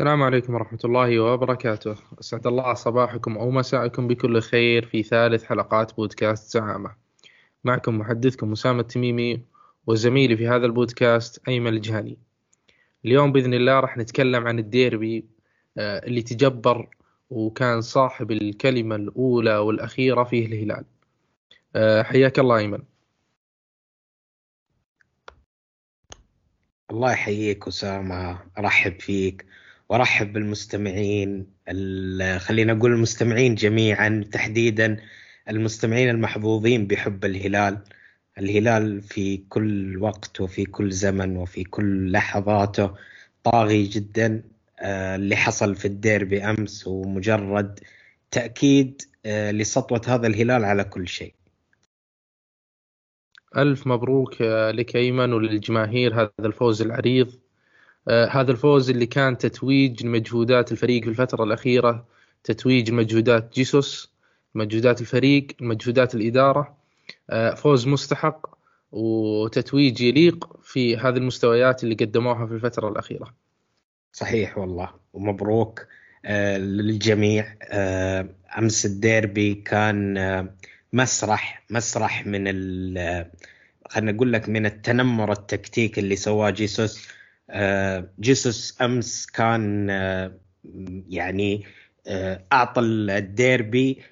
السلام عليكم ورحمة الله وبركاته. أسعد الله صباحكم أو مساءكم بكل خير في ثالث حلقات بودكاست زعامة. معكم محدثكم أسامة التميمي وزميلي في هذا البودكاست أيمن الجهني. اليوم بإذن الله راح نتكلم عن الديربي آه، اللي تجبر وكان صاحب الكلمة الأولى والأخيرة فيه الهلال. آه، حياك الله أيمن. الله يحييك أسامة أرحب فيك. وأرحب بالمستمعين خلينا نقول المستمعين جميعا تحديدا المستمعين المحظوظين بحب الهلال الهلال في كل وقت وفي كل زمن وفي كل لحظاته طاغي جدا آه، اللي حصل في الديربي أمس ومجرد تأكيد آه، لسطوة هذا الهلال على كل شيء. ألف مبروك آه، لك أيمن وللجماهير هذا الفوز العريض هذا الفوز اللي كان تتويج لمجهودات الفريق في الفترة الأخيرة تتويج مجهودات جيسوس مجهودات الفريق مجهودات الإدارة. آه، فوز مستحق وتتويج يليق في هذه المستويات اللي قدموها في الفترة الأخيرة. صحيح والله ومبروك آه، للجميع. أمس الديربي كان مسرح مسرح من خلينا نقول لك من التنمر التكتيكي اللي سواه جيسوس. آه، جيسوس أمس كان آه، يعني آه، أعطى الديربي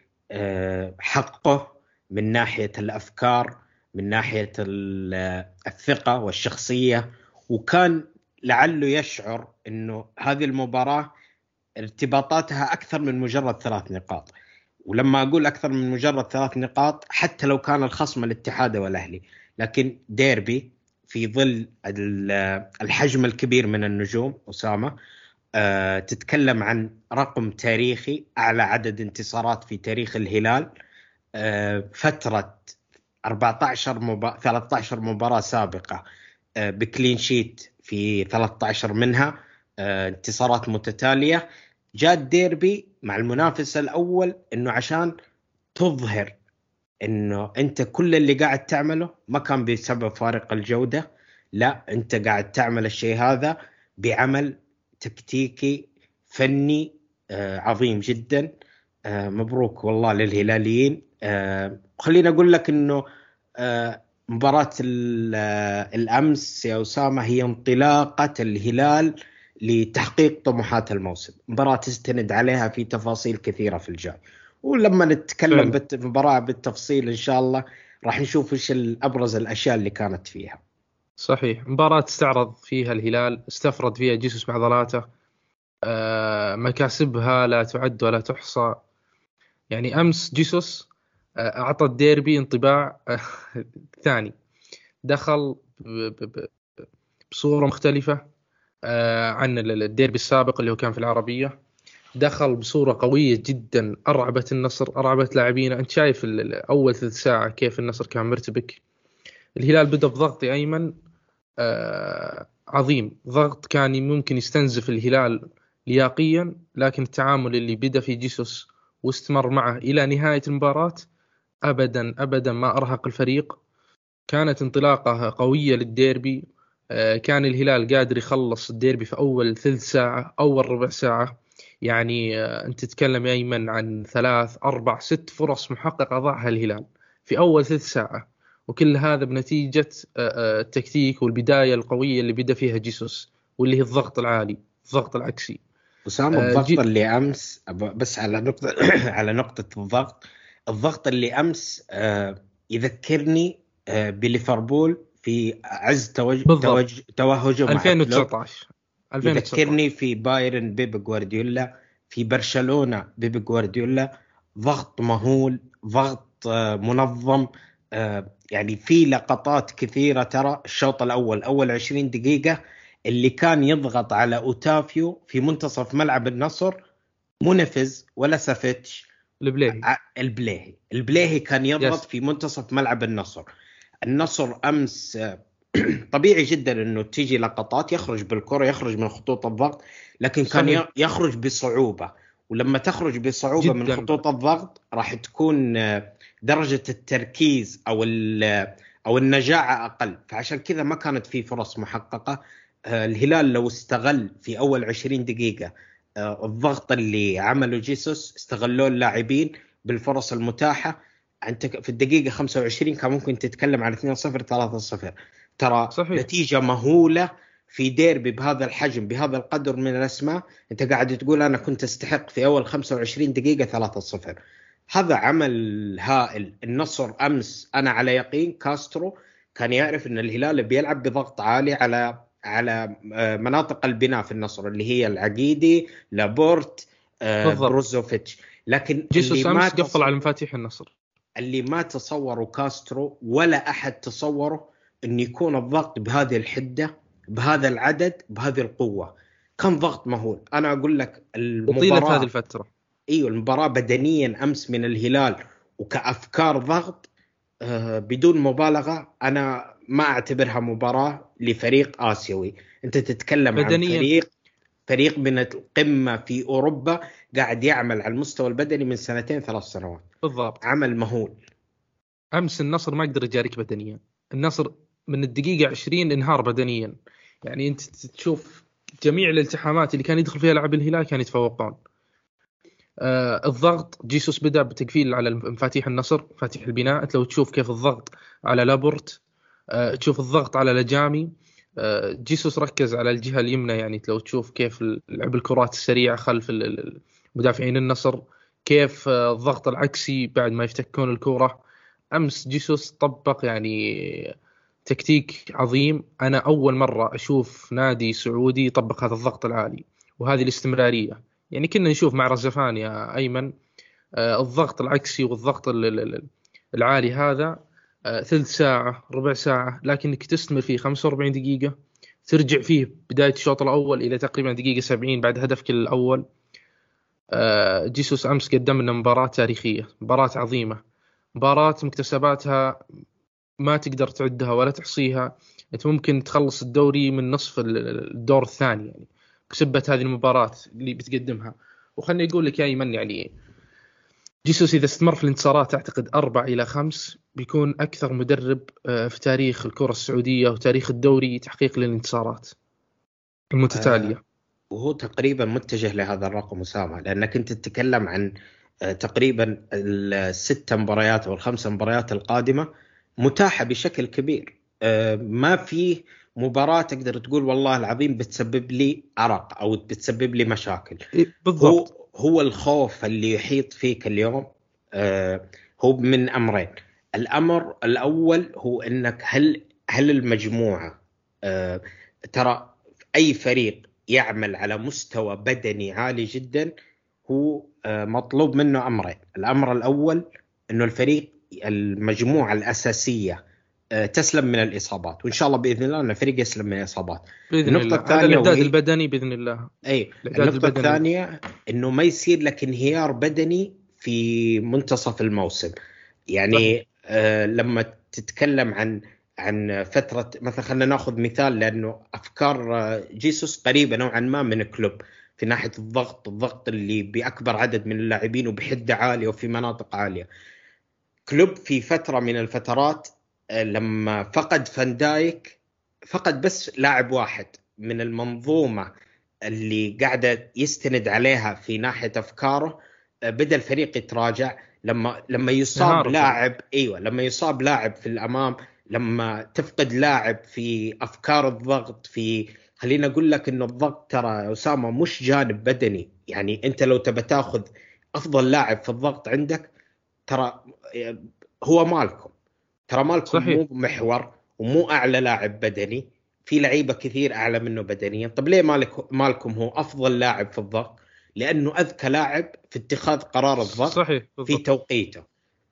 حقه من ناحية الأفكار من ناحية الثقة والشخصية. وكان لعله يشعر إنه هذه المباراة ارتباطاتها أكثر من مجرد ثلاث نقاط. ولما أقول أكثر من مجرد ثلاث نقاط حتى لو كان الخصم الاتحاد والأهلي لكن ديربي في ظل الحجم الكبير من النجوم أسامة آه، تتكلم عن رقم تاريخي أعلى عدد انتصارات في تاريخ الهلال آه، فترة 14 مبا... 13 مباراة سابقة آه، بكلين شيت في 13 منها انتصارات متتالية. جاء الديربي مع المنافس الأول إنه عشان تظهر إنه أنت كل اللي قاعد تعمله ما كان بسبب فارق الجودة لا أنت قاعد تعمل الشيء هذا بعمل تكتيكي فني آه عظيم جدا آه مبروك والله للهلاليين آه خليني أقول لك إنه آه مباراة آه، الأمس يا أسامة هي انطلاقة الهلال لتحقيق طموحات الموسم، مباراة تستند عليها في تفاصيل كثيرة في الجاي. ولما نتكلم بالمباراه بالتفصيل إن شاء الله راح نشوف إيش أبرز الأشياء اللي كانت فيها. صحيح. مباراة استعرض فيها الهلال استفرد فيها جيسوس بعضلاته آه مكاسبها لا تعد ولا تحصى. يعني أمس جيسوس آه أعطى الديربي انطباع آه ثاني. دخل بصورة مختلفة آه عن الديربي السابق اللي هو كان في العربية. دخل بصورة قوية جدا أرعبت النصر أرعبت لاعبينه. أنت شايف أول ثلث ساعة كيف النصر كان مرتبك؟ الهلال بدا بضغط أيمن آه عظيم. ضغط كان ممكن يستنزف الهلال لياقيا لكن التعامل اللي بدا في جيسوس واستمر معه إلى نهاية المباراة ابدا ابدا ما أرهق الفريق. كانت انطلاقة قوية للديربي آه، كان الهلال قادر يخلص الديربي في أول ثلث ساعة أول ربع ساعة. يعني آه، أنت تتكلم يا ايمن عن ثلاث أربع ست فرص محققة ضعها الهلال في أول ثلث ساعة. وكل هذا بنتيجة آه، آه، التكتيك والبداية القوية اللي بدا فيها جيسوس واللي هي الضغط العالي الضغط العكسي. اسامه الضغط جي... اللي أمس بس على نقطة على نقطة الضغط الضغط اللي أمس يذكرني بليفربول في عز توج... توج... توهجه 2019 يذكرني في بايرن بيب جوارديولا في برشلونة بيب جوارديولا. ضغط مهول ضغط آه، منظم آه، يعني في لقطات كثيرة ترى. الشوط الأول أول 20 دقيقة اللي كان يضغط على أوتافيو في منتصف ملعب النصر مو نفز ولا سافتش البليهي. البليهي. البليهي كان يضغط في منتصف ملعب النصر. النصر أمس آه، طبيعي جدا إنه تيجي لقطات يخرج بالكرة يخرج من خطوط الضغط لكن كان صحيح. يخرج بصعوبة. ولما تخرج بصعوبة جداً. من خطوط الضغط راح تكون آه، درجة التركيز أو أو النجاعه أقل. فعشان كذا ما كانت في فرص محققة. آه، الهلال لو استغل في أول 20 دقيقة آه، الضغط اللي عمله جيسوس استغلوه اللاعبين بالفرص المتاحة. أنت في الدقيقة 25 كان ممكن تتكلم عن 2-0 3-0 ترى صحيح. نتيجة مهولة في ديربي بهذا الحجم بهذا القدر من الأسماء. أنت قاعد تقول أنا كنت أستحق في أول 25 دقيقة 3-0 هذا عمل هائل. النصر أمس أنا على يقين كاسترو كان يعرف أن الهلال بيلعب بضغط عالي على على آه، مناطق البناء في النصر اللي هي العقيدي لابورت آه، بروزوفيتش. لكن جيسوس أمس قفل على مفاتيح النصر. اللي ما تصوروا كاسترو ولا أحد تصوره انه يكون الضغط بهذه الحدة بهذا العدد بهذه القوة. كان ضغط مهول؟ أنا أقول لك المباراة وطيله هذه الفترة. إيوه المباراة بدنيا أمس من الهلال وكأفكار ضغط آه بدون مبالغة أنا ما أعتبرها مباراة لفريق آسيوي. أنت تتكلم بدنيا. عن فريق فريق من القمة في أوروبا قاعد يعمل على المستوى البدني من سنتين ثلاث سنوات. بالضبط. عمل مهول. أمس النصر ما قدر يجاريك بدنيا. النصر من الدقيقة 20 انهار بدنيا. يعني انت تشوف جميع الالتحامات اللي كان يدخل فيها لاعب الهلال كانوا يتفوقون آه الضغط جيسوس بدأ بتقفيل على مفاتيح النصر مفاتيح البناء. لو تشوف كيف الضغط على لابورت آه تشوف الضغط على لجامي. آه جيسوس ركز على الجهة اليمنى. يعني لو تشوف كيف لعب الكرات السريعة خلف مدافعين النصر كيف آه، الضغط العكسي بعد ما يفتكون الكورة. أمس جيسوس طبق يعني تكتيك عظيم. أنا أول مرة أشوف نادي سعودي يطبق هذا الضغط العالي وهذه الاستمرارية. يعني كنا نشوف مع رزفان يا أيمن آه، الضغط العكسي والضغط العالي هذا آه، ثلث ساعة ربع ساعة لكنك تستمر فيه 45 دقيقة ترجع فيه بداية الشوط الأول إلى تقريبا دقيقة 70 بعد هدفك الأول. آه، جيسوس أمس قدم لنا مباراة تاريخية مباراة عظيمة مباراة مكتسباتها ما تقدر تعدها ولا تحصيها أنت ممكن تخلص الدوري من نصف الدور الثاني يعني بسبة هذه المباراة اللي بتقدمها. وخلني أقول لك يا ايمن يعني جيسوس إذا استمر في الانتصارات أعتقد أربع إلى خمس بيكون أكثر مدرب آه، في تاريخ الكرة السعودية وتاريخ الدوري تحقيق للانتصارات المتتالية. آه وهو تقريبا متجه لهذا الرقم أسامة لأنك أنت تتكلم عن آه تقريبا الست مباريات أو الخمس مباريات القادمة متاحة بشكل كبير. آه، ما في مباراة تقدر تقول والله العظيم بتسبب لي عرق أو بتسبب لي مشاكل. إيه، بالضبط. هو, هو الخوف اللي يحيط فيك اليوم آه، هو من أمرين. الأمر الأول هو إنك هل هل المجموعة آه، ترى أي فريق يعمل على مستوى بدني عالي جدا هو مطلوب منه أمرين. الأمر الأول إنه الفريق المجموعة الأساسية آه، تسلم من الإصابات وإن شاء الله بإذن الله إن الفريق يسلم من الإصابات. بإذن النقطة الله. الثانية الاعداد وهي... البدني بإذن الله. أي النقطة البدني. الثانية إنه ما يصير لك انهيار بدني في منتصف الموسم. يعني آه لما تتكلم عن عن فترة مثلا خلينا نأخذ مثال لأنه أفكار آه، جيسوس قريبة نوعا ما من كلوب في ناحية الضغط الضغط اللي بأكبر عدد من اللاعبين وبحدة عالية وفي مناطق عالية. كلوب في فترة من الفترات آه، لما فقد فاندايك فقد بس لاعب واحد من المنظومة اللي قاعدة يستند عليها في ناحية أفكاره آه، بدأ الفريق يتراجع. لما لما يصاب لاعب أيوه لما يصاب لاعب في الأمام لما تفقد لاعب في أفكار الضغط في خلينا أقول لك إنه الضغط ترى أسامة مش جانب بدني. يعني أنت لو تبى تاخذ أفضل لاعب في الضغط عندك ترى هو مالكم. ترى مالكم صحيح. مو محور ومو أعلى لاعب بدني. في لعيبة كثير أعلى منه بدنيا. طب ليه مالك مالكم هو أفضل لاعب في الضغط؟ لأنه أذكى لاعب في اتخاذ قرار الضغط صحيح بالضبط. في توقيته.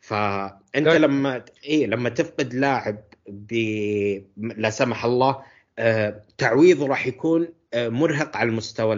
فأنت لما اي لما تفقد لاعب ب لا سمح الله آه تعويضه راح يكون آه مرهق على المستوى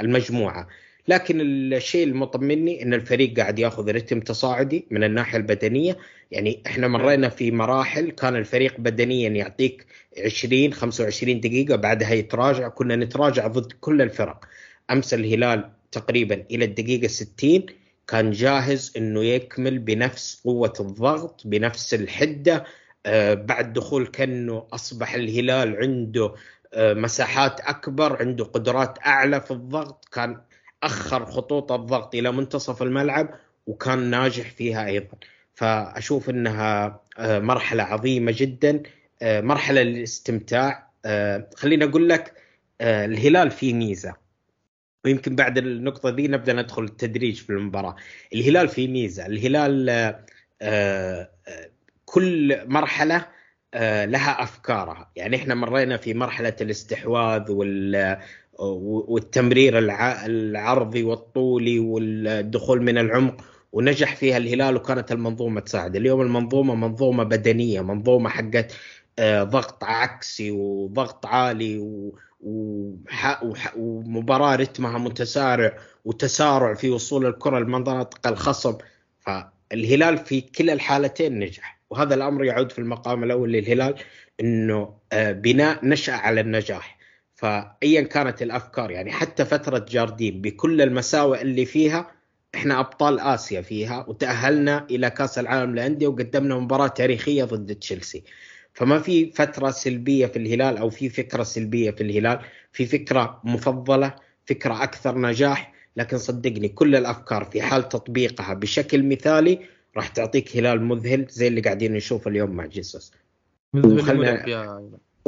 المجموعة. لكن الشيء المطمني إن الفريق قاعد ياخذ رتم تصاعدي من الناحية البدنية. يعني إحنا مرينا في مراحل كان الفريق بدنيا يعطيك 20 25 دقيقة بعدها يتراجع. كنا نتراجع ضد كل الفرق. أمس الهلال تقريبا إلى الدقيقة 60 كان جاهز إنه يكمل بنفس قوة الضغط بنفس الحدة. آه بعد دخول كنو أصبح الهلال عنده آه، مساحات أكبر عنده قدرات أعلى في الضغط. كان أخر خطوط الضغط إلى منتصف الملعب وكان ناجح فيها أيضا. فأشوف إنها آه، مرحلة عظيمة جدا آه، مرحلة للاستمتاع. خليني أقول لك الهلال فيه ميزة. ويمكن بعد النقطة دي نبدأ ندخل التدريج في المباراة. الهلال فيه ميزة. الهلال كل مرحلة آه، لها أفكارها. يعني إحنا مرينا في مرحلة الاستحواذ وال والتمرير العرضي والطولي والدخول من العمق ونجح فيها الهلال وكانت المنظومة تساعد. اليوم المنظومة منظومة بدنية منظومة حقت آه، ضغط عكسي وضغط عالي ومباراة رتمها متسارع وتسارع في وصول الكرة لمناطق الخصم. فالهلال في كلا الحالتين نجح وهذا الأمر يعود في المقام الأول للهلال إنه آه، بناء نشأ على النجاح. فايا كانت الأفكار يعني حتى فترة جاردين بكل المساوئ اللي فيها إحنا أبطال آسيا فيها وتأهلنا إلى كأس العالم للأندية وقدمنا مباراة تاريخية ضد تشيلسي. فما في فترة سلبية في الهلال أو في فكرة سلبية في الهلال في فكرة مفضلة فكرة أكثر نجاح. لكن صدقني كل الأفكار في حال تطبيقها بشكل مثالي راح تعطيك هلال مذهل زي اللي قاعدين نشوفه اليوم مع جيسوس. وخلنا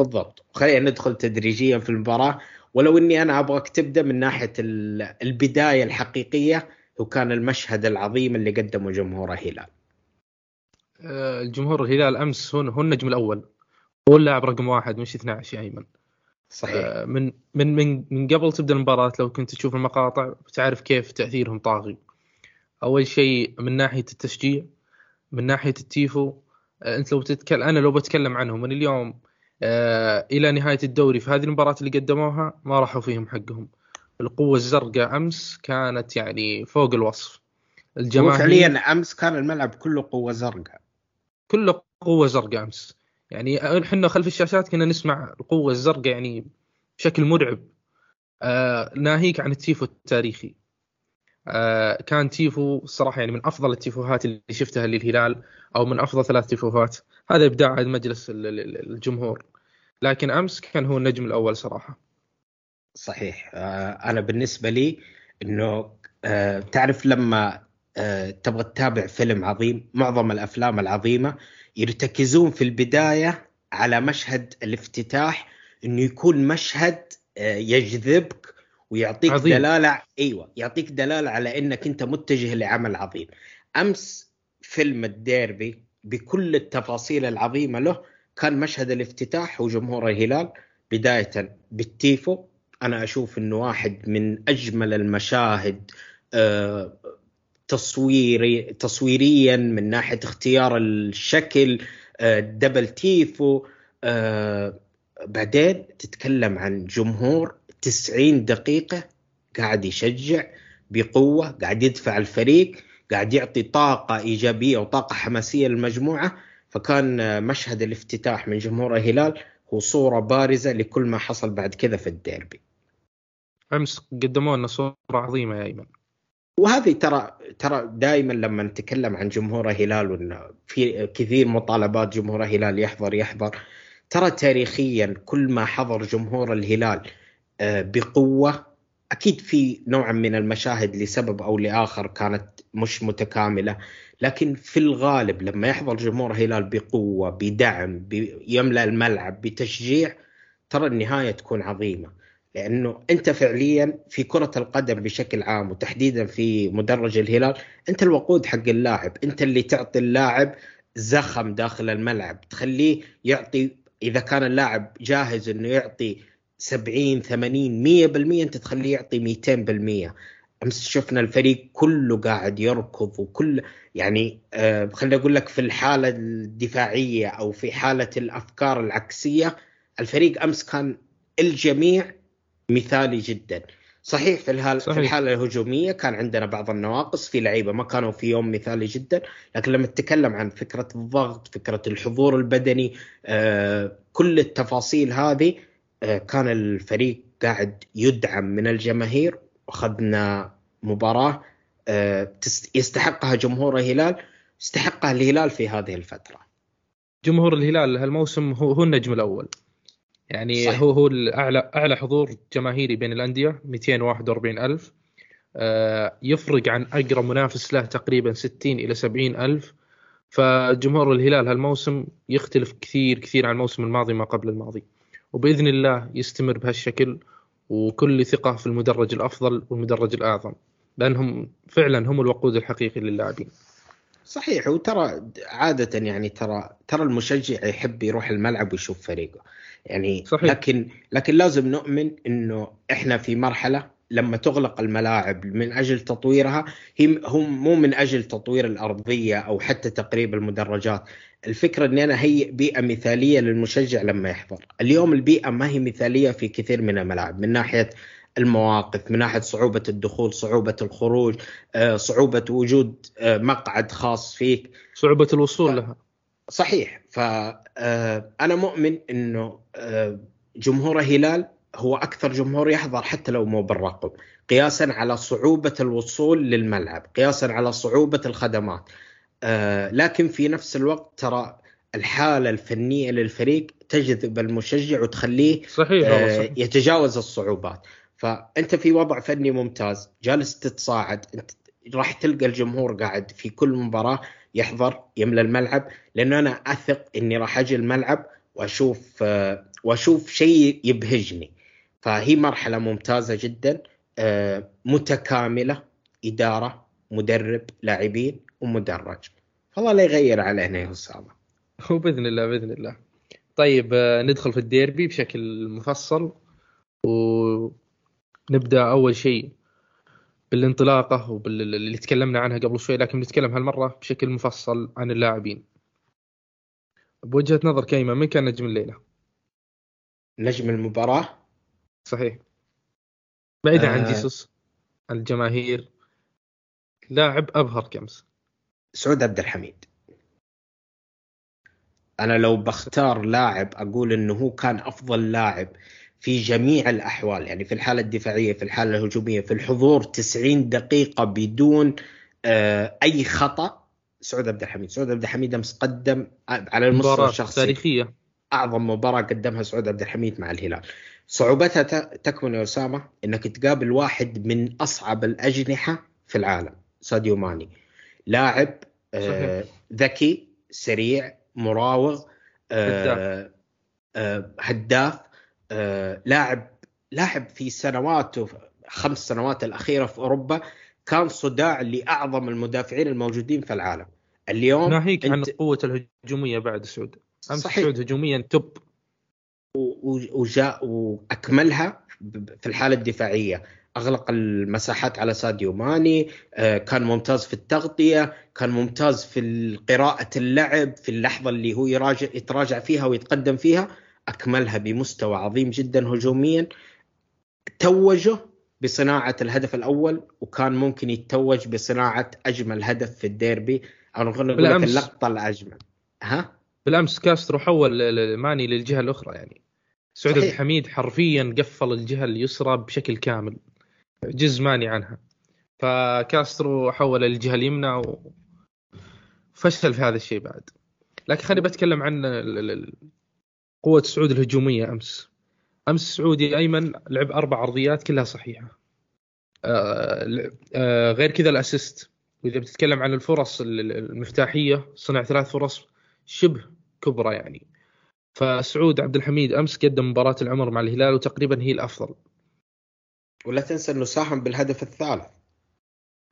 بالضبط. خلينا ندخل تدريجيا في المباراة. ولو إني أنا ابغاك تبدا من ناحية البداية الحقيقية وكان المشهد العظيم اللي قدمه جمهور الهلال. آه، الجمهور الهلال أمس هو النجم الأول. هو اللاعب رقم واحد مش 12 يا أيمن. صحيح. آه، من من من من قبل تبدأ المباراة لو كنت تشوف المقاطع بتعرف كيف تأثيرهم طاغي. أول شيء من ناحية التشجيع من ناحية التيفو آه، أنت لو تتكلم أنا لو بتكلم عنهم من اليوم آه إلى نهاية الدوري. في هذه المباراة اللي قدموها ما راحوا فيهم حقهم. القوة الزرقاء أمس كانت يعني فوق الوصف. الجماهير فعليا أمس كان الملعب كله قوة زرقاء. كله قوة زرقاء أمس. يعني إحنا خلف الشاشات كنا نسمع القوة الزرقاء يعني بشكل مرعب. آه ناهيك عن التيفو التاريخي. آه، كان تيفو الصراحه يعني من أفضل التيفوهات اللي شفتها للهلال أو من أفضل ثلاث تيفوهات. هذا إبداع مجلس الجمهور. لكن أمس كان هو النجم الأول صراحة. صحيح. آه، أنا بالنسبة لي إنه آه، تعرف لما تبغى تتابع فيلم عظيم معظم الأفلام العظيمة يرتكزون في البداية على مشهد الافتتاح إنه يكون مشهد يجذبك ويعطيك عظيم. دلالة أيوه يعطيك دلالة على إنك أنت متجه لعمل عظيم. أمس فيلم الديربي بكل التفاصيل العظيمة له كان مشهد الافتتاح وجمهور الهلال بداية بالتيفو. أنا أشوف إنه واحد من أجمل المشاهد آه، تصويري تصويريا من ناحية اختيار الشكل آه، دبل تيفو. آه، بعدين تتكلم عن جمهور 90 دقيقة قاعد يشجع بقوة قاعد يدفع الفريق قاعد يعطي طاقة إيجابية وطاقة حماسية للمجموعة. فكان مشهد الافتتاح من جمهور الهلال هو صورة بارزة لكل ما حصل بعد كذا في الديربي. أمس قدموا لنا صورة عظيمة يا أيمن. وهذه ترى ترى دائما لما نتكلم عن جمهور الهلال وانه في كثير مطالبات جمهور الهلال يحضر يحضر ترى تاريخيا كل ما حضر جمهور الهلال آه، بقوة. أكيد في نوع من المشاهد لسبب أو لآخر كانت مش متكاملة. لكن في الغالب لما يحضر جمهور هلال بقوة بدعم يملأ الملعب بتشجيع ترى النهاية تكون عظيمة. لأنه أنت فعليا في كرة القدم بشكل عام وتحديدا في مدرج الهلال أنت الوقود حق اللاعب أنت اللي تعطي اللاعب زخم داخل الملعب. تخليه يعطي إذا كان اللاعب جاهز إنه يعطي 70 80 100% أنت تخليه يعطي 200% أمس شفنا الفريق كله قاعد يركض وكل يعني آه خليني أقول لك في الحالة الدفاعية أو في حالة الأفكار العكسية الفريق أمس كان الجميع مثالي جدا صحيح في الحال صحيح. في الحالة الهجومية كان عندنا بعض النواقص في لعيبة ما كانوا في يوم مثالي جدا لكن لما نتكلم عن فكرة الضغط فكرة الحضور البدني آه كل التفاصيل هذه آه، كان الفريق قاعد يدعم من الجماهير واخذنا مباراة آه، يستحقها جمهور الهلال يستحقها الهلال في هذه الفترة. جمهور الهلال هالموسم هو, هو النجم الأول. يعني صح. هو هو الأعلى أعلى حضور جماهيري بين الأندية 241 ألف. آه، يفرق عن أقرب منافس له تقريبا 60 إلى 70 ألف. فجمهور الهلال هالموسم يختلف كثير كثير عن الموسم الماضي ما قبل الماضي. وبإذن الله يستمر بهالشكل. وكل ثقة في المدرج الأفضل والمدرج الأعظم لأنهم فعلا هم الوقود الحقيقي للاعبين صحيح وترى عادة يعني ترى ترى المشجع يحب يروح الملعب ويشوف فريقه يعني صحيح. لكن لكن لازم نؤمن إنه إحنا في مرحلة لما تغلق الملاعب من أجل تطويرها هي هم مو من أجل تطوير الأرضية أو حتى تقريب المدرجات. الفكرة اني أنا هي بيئة مثالية للمشجع لما يحضر. اليوم البيئة ما هي مثالية في كثير من الملاعب من ناحية المواقف من ناحية صعوبة الدخول صعوبة الخروج آه، صعوبة وجود آه، مقعد خاص فيك. صعوبة الوصول ف- لها. صحيح. فانا مؤمن إنه آه، جمهور الهلال هو أكثر جمهور يحضر حتى لو مو بالرقم. قياسا على صعوبة الوصول للملعب قياسا على صعوبة الخدمات. آه، لكن في نفس الوقت ترى الحالة الفنية للفريق تجذب المشجع وتخليه صحيح آه، صحيح. يتجاوز الصعوبات. فأنت في وضع فني ممتاز جالس تتصاعد أنت راح تلقى الجمهور قاعد في كل مباراة يحضر يملى الملعب. لأنه أنا أثق إني راح أجي الملعب وأشوف آه، وأشوف شيء يبهجني. فهي مرحلة ممتازة جدا آه، متكاملة إدارة مدرب لاعبين ومدرج. فالله لا يغير علينا يا اسامه وباذن الله بإذن الله. طيب آه، ندخل في الديربي بشكل مفصل ونبدأ أول شيء بالانطلاقة وباللي تكلمنا عنها قبل شوي لكن بنتكلم هالمرة بشكل مفصل عن اللاعبين. بوجهة نظر كيما من كان نجم الليلة؟ نجم المباراة؟ صحيح. بعيدا عن آه. جيسوس عن الجماهير. لاعب أبهر كمس. سعود عبد الحميد. أنا لو بختار لاعب أقول إنه هو كان أفضل لاعب في جميع الأحوال يعني في الحالة الدفاعية في الحالة الهجومية في الحضور 90 دقيقة بدون آه، أي خطأ. سعود عبد الحميد. سعود عبد الحميد أمس قدم على المستوى مباراة الشخصي. تاريخية. أعظم مباراة قدمها سعود عبد الحميد مع الهلال. صعوبتها تكمن يا أسامة إنك تقابل واحد من أصعب الأجنحة في العالم ساديو ماني. لاعب آه،. ذكي سريع مراوغ آه، آه، هداف آه، لاعب لاعب في سنواته خمس سنوات الأخيرة في أوروبا كان صداع لأعظم المدافعين الموجودين في العالم. اليوم ناهيك عن أنت- القوه الهجومية بعد سعود. أمس صحيح. سعود هجوميا توب. وجاء وأكملها في الحالة الدفاعية. أغلق المساحات على ساديو ماني آه، كان ممتاز في التغطية كان ممتاز في قراءة اللعب في اللحظة اللي هو يراجع يتراجع فيها ويتقدم فيها. أكملها بمستوى عظيم جدا هجوميا. توجه بصناعة الهدف الأول وكان ممكن يتوج بصناعة أجمل هدف في الديربي. أو نقول لك. اللقطة الأجمل. ها؟ بالأمس كاسترو حول ماني للجهة الأخرى يعني. سعود عبد. الحميد حرفيا قفل الجهة اليسرى بشكل كامل عجز ماني عنها. فكاسترو حول للجهه اليمنى وفشل في هذا الشيء بعد. لكن خليني بتكلم عن قوة سعود الهجومية أمس. أمس سعود يا أيمن لعب أربع عرضيات كلها صحيحة. آه، آه، غير كذا ال assist. وإذا بتتكلم عن الفرص ال- ال- المفتاحية صنع ثلاث فرص شبه كبرى يعني. فسعود عبد الحميد أمس قدم مباراة العمر مع الهلال وتقريبا هي الأفضل. ولا تنسى إنه ساهم بالهدف الثالث.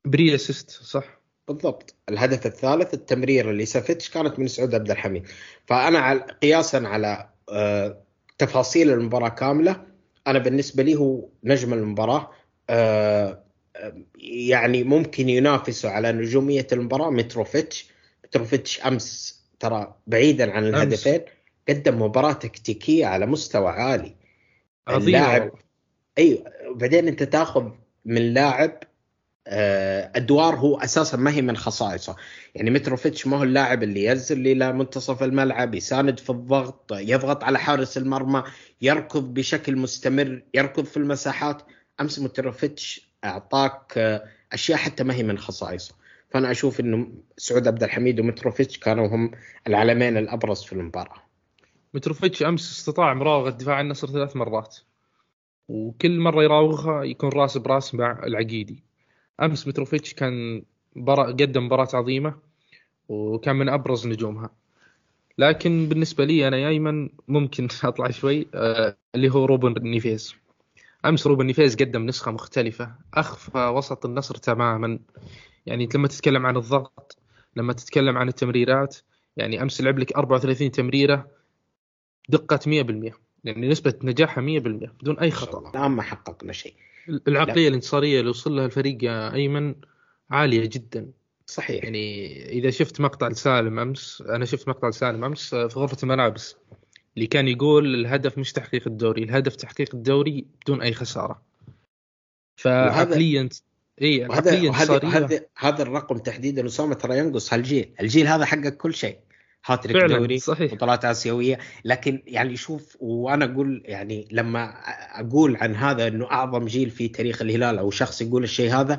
pre assist صح. بالضبط. الهدف الثالث التمريره اللي سافيتش كانت من سعود عبد الحميد. فأنا على قياسا على آه، تفاصيل المباراة كاملة أنا بالنسبة لي هو نجم المباراة. آه، آه، يعني ممكن ينافسوا على نجومية المباراة متروفيتش. متروفيتش أمس ترى بعيدا عن الهدفين قدم مباراة تكتيكية على مستوى عالي. عظيمة اللاعب. أيوه وبعدين أنت تأخذ من لاعب آه، أدوار هو أساسا ما هي من خصائصه. يعني متروفيتش ما هو اللاعب اللي ينزل إلى منتصف الملعب يساند في الضغط يضغط على حارس المرمى يركض بشكل مستمر يركض في المساحات. أمس متروفيتش أعطاك آه، أشياء حتى ما هي من خصائصه. فأنا أشوف إنه سعود عبد الحميد ومتروفيتش كانوا هم العلمين الأبرز في المباراة. متروفيتش أمس استطاع مراوغة دفاع النصر ثلاث مرات وكل مرة يراوغها يكون راس براس مع العقيدي. أمس متروفيتش كان برا قدم مباراة عظيمة وكان من أبرز نجومها. لكن بالنسبة لي أنا ايمن ممكن أطلع شوي آه اللي هو روبن نيفيز. أمس روبن نيفيز قدم نسخة مختلفة أخفى وسط النصر تماما. يعني لما تتكلم عن الضغط لما تتكلم عن التمريرات يعني أمس لعب لك 34 تمريرة دقة 100% يعني نسبة نجاحها 100% بدون أي خطأ. الآن ما حققنا شيء. العقلية الانتصارية اللي وصل لها الفريق يا أيمن عالية جدا. صحيح. يعني إذا شفت مقطع لسالم أمس أنا شفت مقطع لسالم أمس في غرفة الملابس اللي كان يقول الهدف مش تحقيق الدوري الهدف تحقيق الدوري بدون أي خسارة. فعقليا اي هذا هذا الرقم تحديدا اسامه ترى ينقص هالجيل الجيل هذا حقق كل شيء. هاتريك دوري صحيح. بطولات آسيوية. لكن يعني شوف وأنا أقول يعني لما أقول عن هذا إنه أعظم جيل في تاريخ الهلال أو شخص يقول الشيء هذا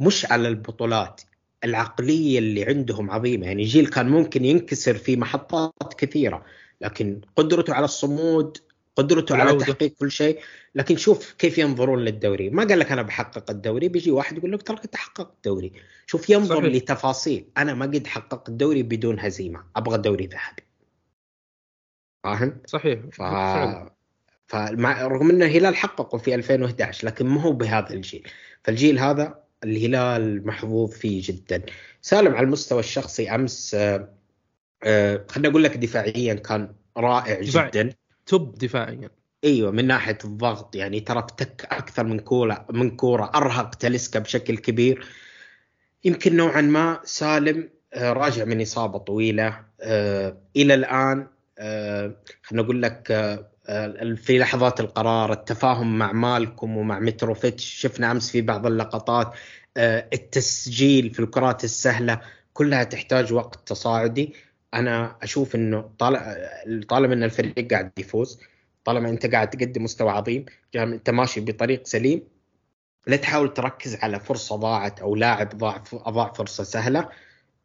مش على البطولات العقلية اللي عندهم عظيمة. يعني جيل كان ممكن ينكسر في محطات كثيرة لكن قدرته على الصمود قدرته على تحقيق كل شيء. لكن شوف كيف ينظرون للدوري. ما قال لك أنا بحقق الدوري. بيجي واحد يقول لك تراك تحققت الدوري. شوف ينظر صحيح. لتفاصيل. أنا ما قد حققت الدوري بدون هزيمة. أبغى دوري ذهبي. فاهم؟ صحيح. ف... فمع رغم إن الهلال حققوا في 2011 لكن ما هو بهذا الجيل. فالجيل هذا الهلال محظوظ فيه جدا. سالم على المستوى الشخصي أمس آه، آه، خليني أقول لك دفاعيا كان رائع دفاع. جدا. توب دفاعيا. إيوه من ناحية الضغط يعني ترى افتك أكثر من كورة من كورة. أرهق تلسكا بشكل كبير. يمكن نوعا ما سالم آه، راجع من إصابة طويلة. إلى الآن خلينا أقول لك في لحظات القرار التفاهم مع مالكم ومع متروفيتش شفنا أمس في بعض اللقطات التسجيل في الكرات السهلة كلها تحتاج وقت تصاعدي. أنا أشوف إنه طالما إن الفريق قاعد يفوز طالما أنت قاعد تقدم مستوى عظيم أنت ماشي بطريق سليم لا تحاول تركز على فرصة ضاعت أو لاعب ضاع أضاع فرصة سهلة.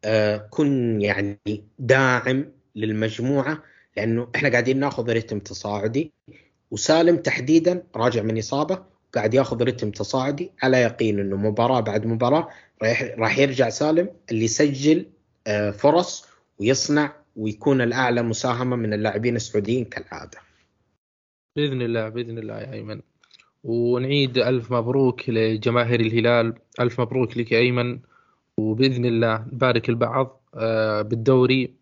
آه كن يعني داعم للمجموعة لأنه إحنا قاعدين ناخذ رتم تصاعدي. وسالم تحديدا راجع من إصابة قاعد ياخذ رتم تصاعدي. على يقين إنه مباراة بعد مباراة راح راح يرجع سالم اللي يسجل آه، فرص ويصنع ويكون الأعلى مساهمة من اللاعبين السعوديين كالعادة. بإذن الله بإذن الله يا أيمن. ونعيد ألف مبروك لجماهير الهلال، ألف مبروك لك يا أيمن وبإذن الله نبارك البعض آه، بالدوري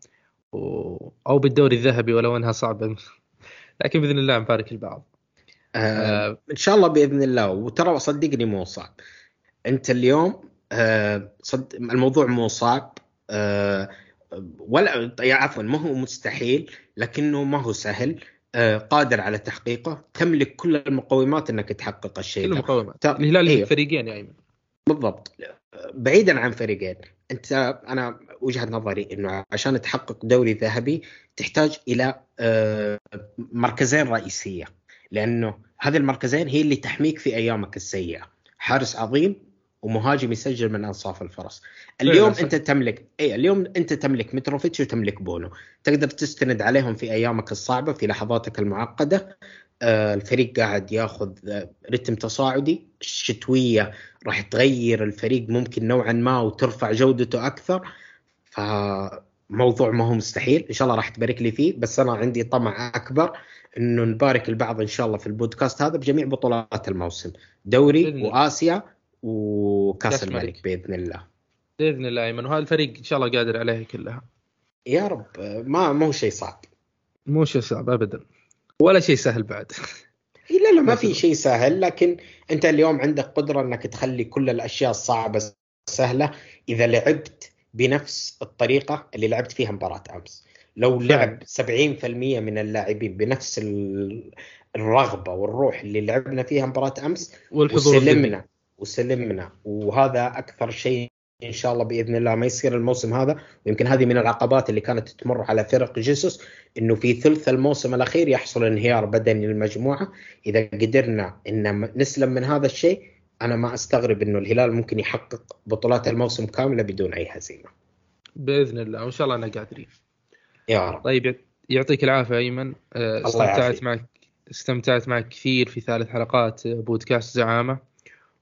أو بالدوري الذهبي ولو أنها صعبة لكن بإذن الله نبارك البعض. آه, آه إن شاء الله بإذن الله وترى صدقني مو صعب. أنت اليوم آه صد الموضوع مو صعب آه ولا يعني عفوا ما هو مستحيل لكنه ما هو سهل. آه، قادر على تحقيقه. تملك كل المقومات إنك تحقق الشيء كل المقومات. الهلال أيوه. فريقين يا ايمن بالضبط. بعيدا عن فريقين. أنت أنا وجهة نظري إنه عشان تحقق دوري ذهبي تحتاج إلى آه، مركزين رئيسية. لأنه هذه المركزين هي اللي تحميك في أيامك السيئة. حارس عظيم ومهاجم يسجل من أنصاف الفرص اليوم أنت تملك اي اليوم أنت تملك متروفيتش وتملك بونو. تقدر تستند عليهم في أيامك الصعبة في لحظاتك المعقدة. آه الفريق قاعد ياخذ آه رتم تصاعدي. الشتوية راح تغير الفريق ممكن نوعا ما وترفع جودته أكثر. فموضوع ما هو مستحيل. إن شاء الله راح تبارك لي فيه. بس أنا عندي طمع أكبر إنه نبارك البعض إن شاء الله في البودكاست هذا بجميع بطولات الموسم. دوري وآسيا وكاس الملك بإذن الله. بإذن الله إيمن. وهذا الفريق إن شاء الله قادر عليها كلها. يا رب. ما مو شيء صعب. مو شيء صعب ابدا. ولا شيء سهل بعد. لا لا ما في شيء سهل لكن أنت اليوم عندك قدرة إنك تخلي كل الأشياء الصعبة سهلة إذا لعبت بنفس الطريقة اللي لعبت فيها مباراة أمس. لو لعب 70% من اللاعبين بنفس الرغبة والروح اللي لعبنا فيها مباراة أمس والحضور وسلمنا. وسلمنا. وهذا أكثر شيء إن شاء الله بإذن الله ما يصير الموسم هذا. ويمكن هذه من العقبات اللي كانت تمر على فرق جيسوس إنه في ثلث الموسم الأخير يحصل انهيار بدني للمجموعة. إذا قدرنا إن نسلم من هذا الشيء أنا ما أستغرب إنه الهلال ممكن يحقق بطولات الموسم كاملة بدون أي هزيمة. بإذن الله. وإن شاء الله أنا قادرين. يا رب. طيب يعطيك العافية أيمن. استمتعت. معك استمتعت معك كثير في ثالث حلقات بودكاست زعامة.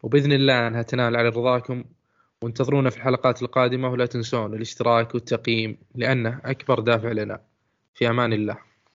وبإذن الله أنها تنال على رضاكم وانتظرونا في الحلقات القادمة ولا تنسون الاشتراك والتقييم لأنه أكبر دافع لنا. في أمان الله.